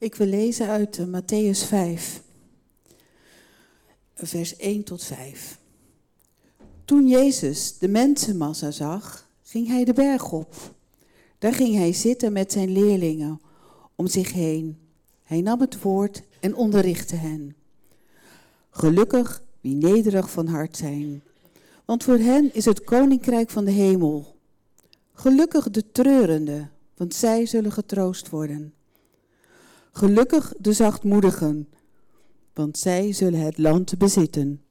Ik wil lezen uit uh, Matthäus 5, vers 1 tot 5. Toen Jezus de mensenmassa zag, ging hij de berg op. Daar ging hij zitten met zijn leerlingen om zich heen. Hij nam het woord en onderrichtte hen. Gelukkig wie nederig van hart zijn, want voor hen is het koninkrijk van de hemel. Gelukkig de treurenden, want zij zullen getroost worden. Gelukkig de zachtmoedigen, want zij zullen het land bezitten.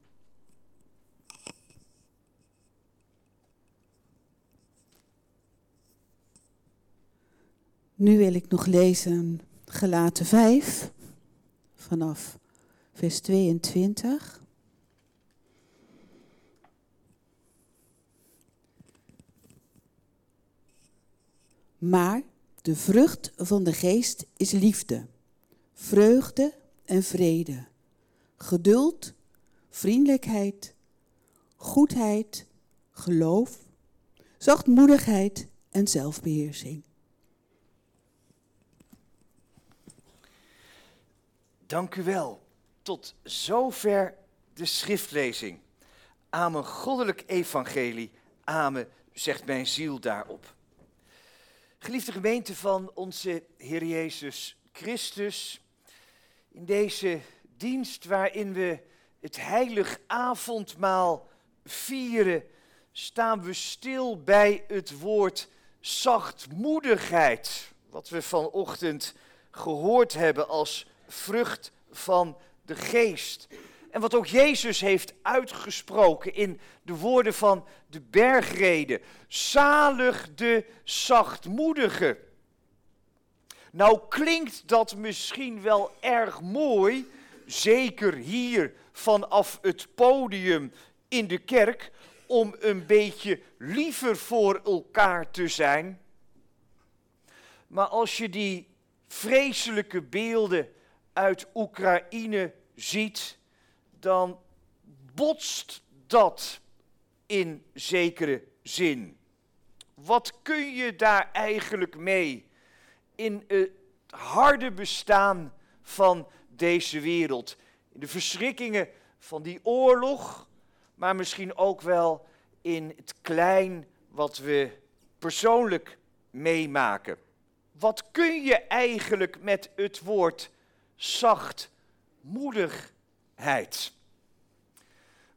Nu wil ik nog lezen Gelaten 5 vanaf vers 22. Maar de vrucht van de geest is liefde, vreugde en vrede, geduld, vriendelijkheid, goedheid, geloof, zachtmoedigheid en zelfbeheersing. Dank u wel. Tot zover de schriftlezing. Amen, goddelijk evangelie. Amen, zegt mijn ziel daarop. Geliefde gemeente van onze Heer Jezus Christus, in deze dienst waarin we het heilig avondmaal vieren, staan we stil bij het woord zachtmoedigheid, wat we vanochtend gehoord hebben als vrucht van de geest. En wat ook Jezus heeft uitgesproken in de woorden van de bergrede. Zalig de zachtmoedige. Nou klinkt dat misschien wel erg mooi, zeker hier vanaf het podium in de kerk, om een beetje liever voor elkaar te zijn. Maar als je die vreselijke beelden uit Oekraïne ziet, dan botst dat in zekere zin. Wat kun je daar eigenlijk mee in het harde bestaan van deze wereld? In de verschrikkingen van die oorlog, maar misschien ook wel in het klein wat we persoonlijk meemaken. Wat kun je eigenlijk met het woord zachtmoedigheid.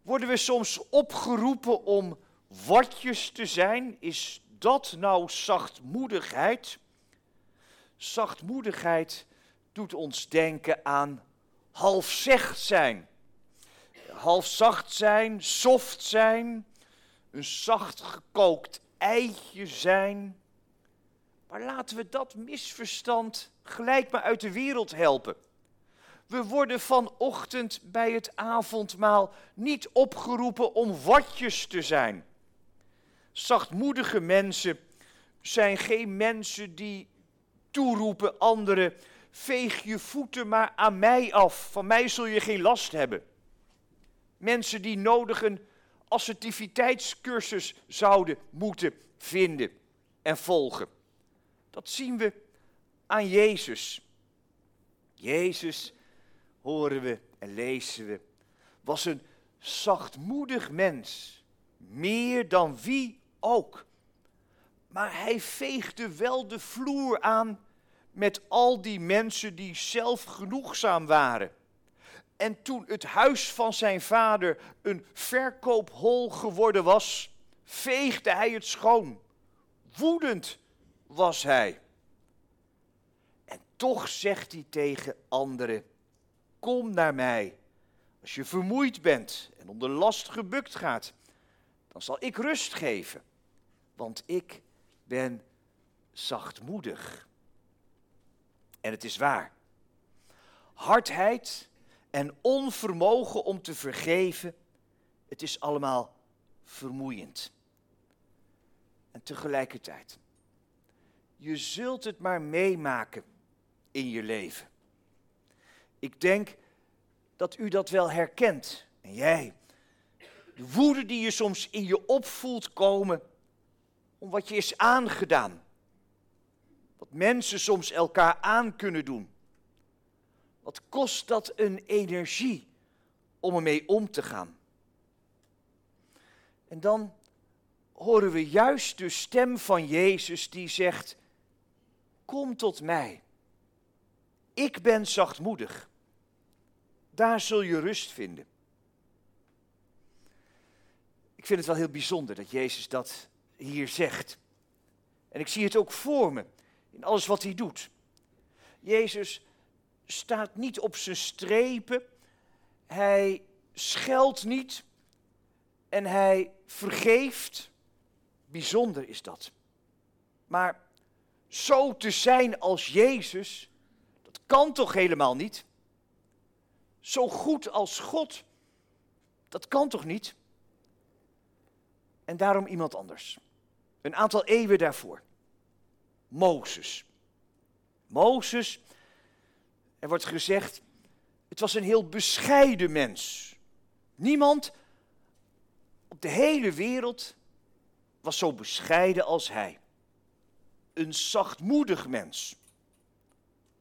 Worden we soms opgeroepen om watjes te zijn? Is dat nou zachtmoedigheid? Zachtmoedigheid doet ons denken aan halfzacht zijn. Half zacht zijn, soft zijn, een zacht gekookt eitje zijn. Maar laten we dat misverstand gelijk maar uit de wereld helpen. We worden vanochtend bij het avondmaal niet opgeroepen om watjes te zijn. Zachtmoedige mensen zijn geen mensen die toeroepen anderen: veeg je voeten maar aan mij af, van mij zul je geen last hebben. Mensen die nodig een assertiviteitscursus zouden moeten vinden en volgen. Dat zien we aan Jezus. Jezus horen we en lezen we, was een zachtmoedig mens, meer dan wie ook. Maar hij veegde wel de vloer aan met al die mensen die zelf genoegzaam waren. En toen het huis van zijn vader een verkoophol geworden was, veegde hij het schoon. Woedend was hij. En toch zegt hij tegen anderen: Kom naar mij. Als je vermoeid bent en onder last gebukt gaat, dan zal ik rust geven, want ik ben zachtmoedig. En het is waar. Hardheid en onvermogen om te vergeven, het is allemaal vermoeiend. En tegelijkertijd, je zult het maar meemaken in je leven. Ik denk dat u dat wel herkent. En jij. De woede die je soms in je opvoelt komen om wat je is aangedaan. Wat mensen soms elkaar aan kunnen doen. wat kost dat een energie om ermee om te gaan? En dan horen we juist de stem van Jezus die zegt: Kom tot mij. Ik ben zachtmoedig. Daar zul je rust vinden. Ik vind het wel heel bijzonder dat Jezus dat hier zegt. En ik zie het ook voor me in alles wat hij doet. Jezus staat niet op zijn strepen. Hij scheldt niet. En hij vergeeft. Bijzonder is dat. Maar zo te zijn als Jezus, dat kan toch helemaal niet? Zo goed als God, dat kan toch niet? En daarom iemand anders. Een aantal eeuwen daarvoor. Mozes. Mozes, er wordt gezegd, het was een heel bescheiden mens. Niemand op de hele wereld was zo bescheiden als hij. Een zachtmoedig mens.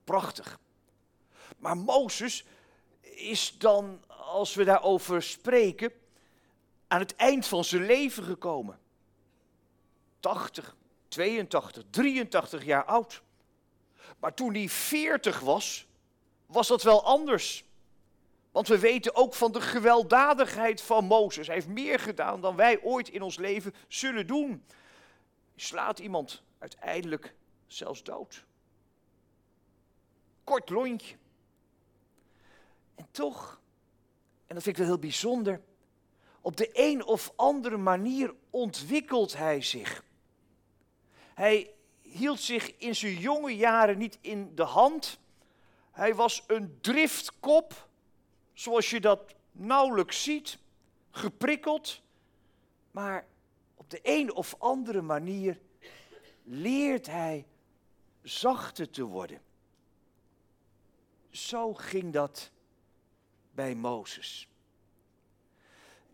Prachtig. Maar Mozes is dan, als we daarover spreken, aan het eind van zijn leven gekomen. 80, 82, 83 jaar oud. Maar toen hij 40 was, was dat wel anders. Want we weten ook van de gewelddadigheid van Mozes. Hij heeft meer gedaan dan wij ooit in ons leven zullen doen. Slaat iemand uiteindelijk zelfs dood. Kort lontje. En toch, en dat vind ik wel heel bijzonder, op de een of andere manier ontwikkelt hij zich. Hij hield zich in zijn jonge jaren niet in de hand. Hij was een driftkop, zoals je dat nauwelijks ziet, geprikkeld. Maar op de een of andere manier leert hij zachter te worden. Zo ging dat bij Mozes.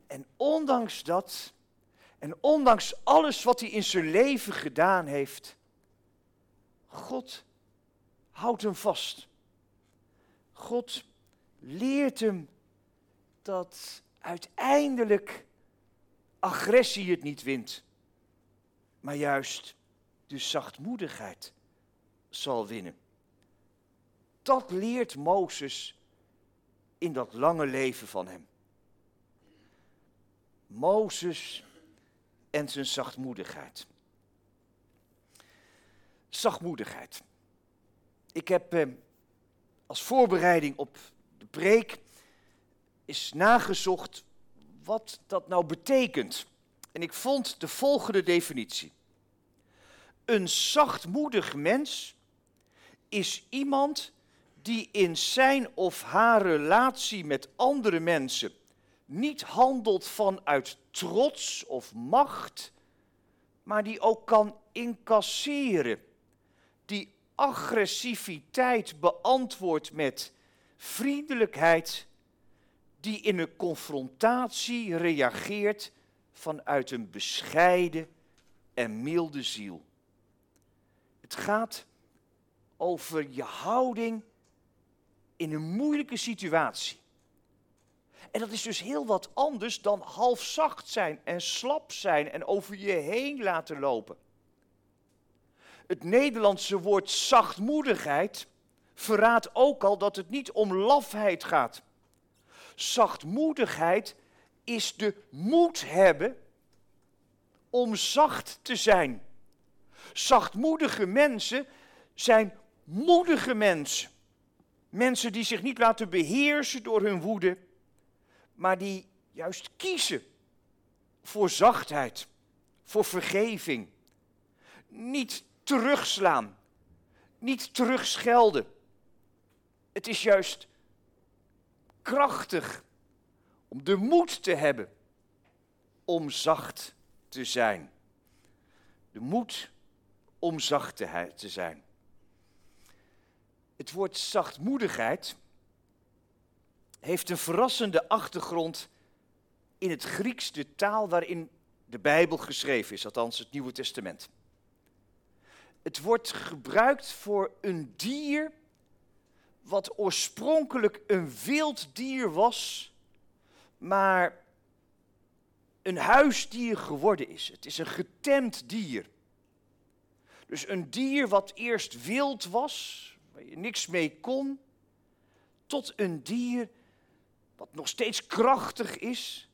En ondanks dat, en ondanks alles wat hij in zijn leven gedaan heeft, God houdt hem vast. God leert hem dat uiteindelijk agressie het niet wint, maar juist de zachtmoedigheid zal winnen. Dat leert Mozes in dat lange leven van hem. Mozes en zijn zachtmoedigheid. Zachtmoedigheid. Ik heb eh, als voorbereiding op de preek is nagezocht wat dat nou betekent. En ik vond de volgende definitie. Een zachtmoedig mens is iemand die in zijn of haar relatie met andere mensen niet handelt vanuit trots of macht, maar die ook kan incasseren. Die agressiviteit beantwoordt met vriendelijkheid, die in een confrontatie reageert vanuit een bescheiden en milde ziel. Het gaat over je houding in een moeilijke situatie. En dat is dus heel wat anders dan half zacht zijn en slap zijn en over je heen laten lopen. Het Nederlandse woord zachtmoedigheid verraadt ook al dat het niet om lafheid gaat. Zachtmoedigheid is de moed hebben om zacht te zijn. Zachtmoedige mensen zijn moedige mensen. Mensen die zich niet laten beheersen door hun woede, maar die juist kiezen voor zachtheid, voor vergeving. Niet terugslaan, niet terugschelden. Het is juist krachtig om de moed te hebben om zacht te zijn. De moed om zacht te zijn. Het woord zachtmoedigheid heeft een verrassende achtergrond in het Grieks, de taal waarin de Bijbel geschreven is, althans het Nieuwe Testament. Het wordt gebruikt voor een dier wat oorspronkelijk een wild dier was, maar een huisdier geworden is. Het is een getemd dier. Dus een dier wat eerst wild was, waar je niks mee kon, tot een dier wat nog steeds krachtig is,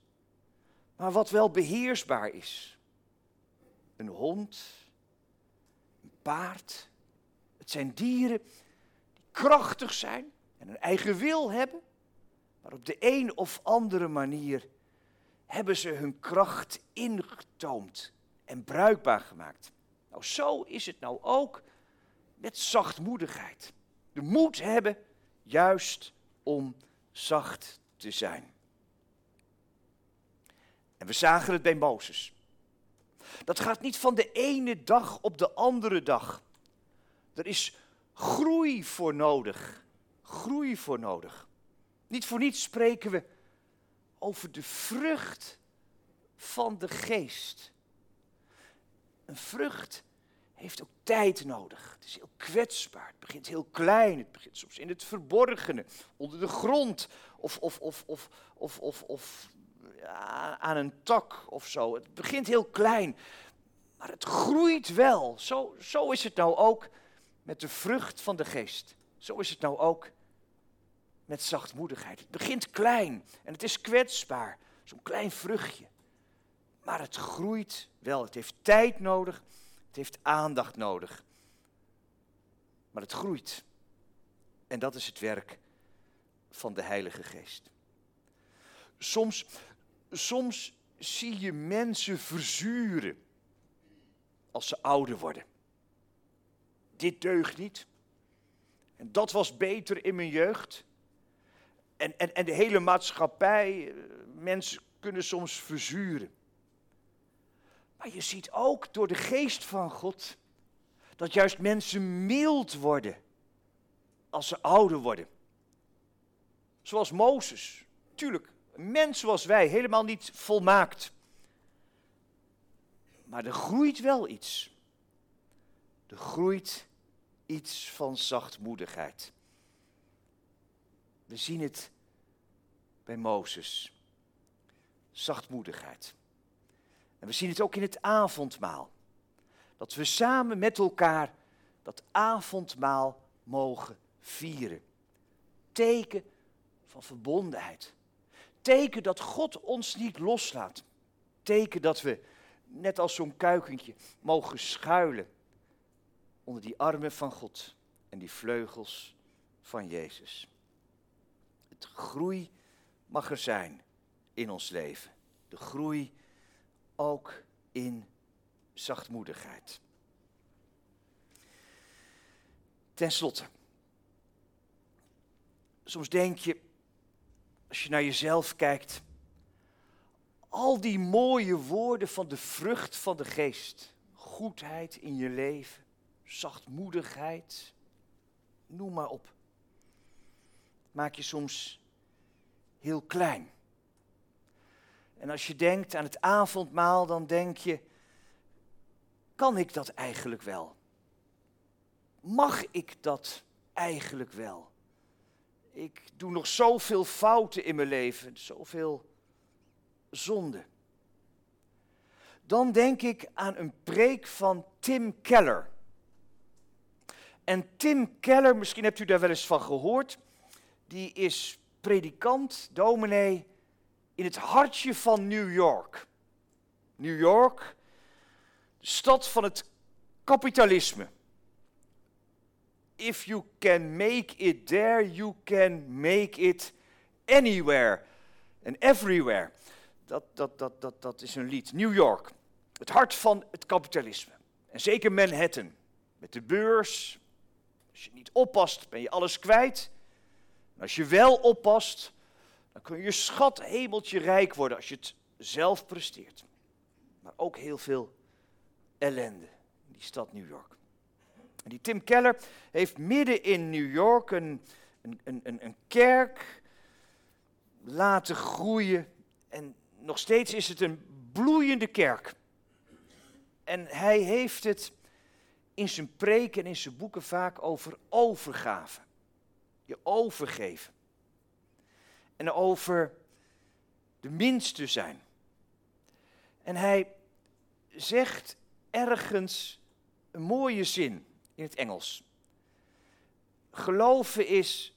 maar wat wel beheersbaar is. Een hond, een paard. Het zijn dieren die krachtig zijn en een eigen wil hebben, maar op de een of andere manier hebben ze hun kracht ingetoomd en bruikbaar gemaakt. Nou, zo is het nou ook met zachtmoedigheid. De moed hebben juist om zacht te zijn. En we zagen het bij Mozes. Dat gaat niet van de ene dag op de andere dag. Er is groei voor nodig. Groei voor nodig. Niet voor niets spreken we over de vrucht van de geest. Een vrucht heeft ook tijd nodig. Het is heel kwetsbaar. Het begint heel klein. Het begint soms in het verborgene, onder de grond of, of, of, of, of, of, of aan een tak of zo. Het begint heel klein, maar het groeit wel. Zo, zo is het nou ook met de vrucht van de geest. Zo is het nou ook met zachtmoedigheid. Het begint klein en het is kwetsbaar. Zo'n klein vruchtje. Maar het groeit wel. Het heeft tijd nodig. Het heeft aandacht nodig. Maar het groeit. En dat is het werk van de Heilige Geest. Soms, soms zie je mensen verzuren als ze ouder worden. Dit deugt niet. En dat was beter in mijn jeugd. En, en, en de hele maatschappij, eh, mensen kunnen soms verzuren. Maar je ziet ook door de geest van God dat juist mensen mild worden als ze ouder worden. Zoals Mozes. Tuurlijk, een mens zoals wij, helemaal niet volmaakt. Maar er groeit wel iets. Er groeit iets van zachtmoedigheid. We zien het bij Mozes. Zachtmoedigheid. En we zien het ook in het avondmaal. Dat we samen met elkaar dat avondmaal mogen vieren. Teken van verbondenheid. Teken dat God ons niet loslaat. Teken dat we, net als zo'n kuikentje, mogen schuilen onder die armen van God en die vleugels van Jezus. Het groei mag er zijn in ons leven. De groei ook in zachtmoedigheid. Ten slotte, soms denk je, als je naar jezelf kijkt, al die mooie woorden van de vrucht van de geest, goedheid in je leven, zachtmoedigheid, noem maar op, maak je soms heel klein. En als je denkt aan het avondmaal, dan denk je, kan ik dat eigenlijk wel? Mag ik dat eigenlijk wel? Ik doe nog zoveel fouten in mijn leven, zoveel zonde. Dan denk ik aan een preek van Tim Keller. En Tim Keller, misschien hebt u daar wel eens van gehoord, die is predikant, dominee in het hartje van New York. New York, de stad van het kapitalisme. If you can make it there, you can make it anywhere and everywhere. Dat, dat, dat, dat, dat is een lied. New York, het hart van het kapitalisme. En zeker Manhattan, met de beurs. Als je niet oppast, ben je alles kwijt. Als je wel oppast, dan kun je schat hemeltje rijk worden als je het zelf presteert. Maar ook heel veel ellende in die stad New York. En die Tim Keller heeft midden in New York een, een, een, een kerk laten groeien. En nog steeds is het een bloeiende kerk. En hij heeft het in zijn preken en in zijn boeken vaak over overgave. je overgeven. En over de minste zijn. En hij zegt ergens een mooie zin in het Engels. Geloven is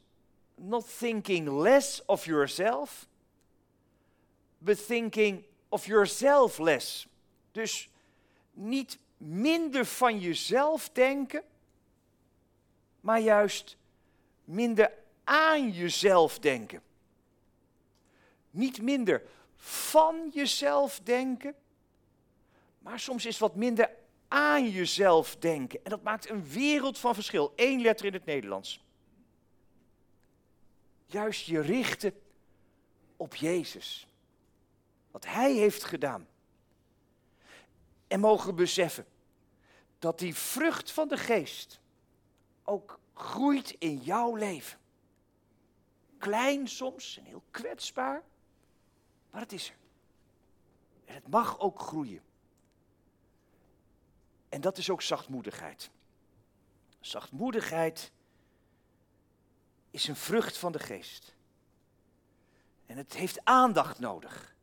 not thinking less of yourself, but thinking of yourself less. Dus niet minder van jezelf denken, maar juist minder aan jezelf denken. Niet minder van jezelf denken, maar soms is wat minder aan jezelf denken. En dat maakt een wereld van verschil. Eén letter in het Nederlands. Juist je richten op Jezus. Wat Hij heeft gedaan. En mogen beseffen dat die vrucht van de geest ook groeit in jouw leven. Klein soms en heel kwetsbaar, maar het is er. En het mag ook groeien. En dat is ook zachtmoedigheid. Zachtmoedigheid is een vrucht van de geest. En het heeft aandacht nodig.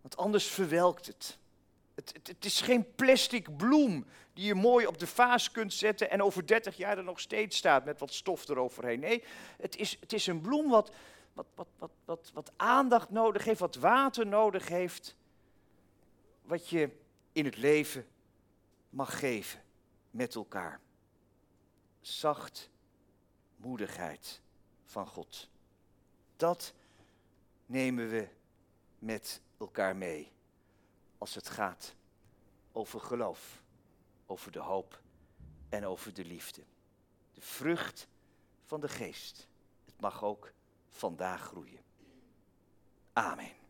Want anders verwelkt het. Het, het. is geen plastic bloem die je mooi op de vaas kunt zetten en over 30 jaar er nog steeds staat met wat stof eroverheen. Nee, het is, het is een bloem wat, wat, wat, wat, wat, wat aandacht nodig heeft, wat water nodig heeft. Wat je in het leven mag geven met elkaar. Zachtmoedigheid van God. Dat nemen we met elkaar mee als het gaat over geloof, over de hoop en over de liefde. De vrucht van de geest. Het mag ook vandaag groeien. Amen.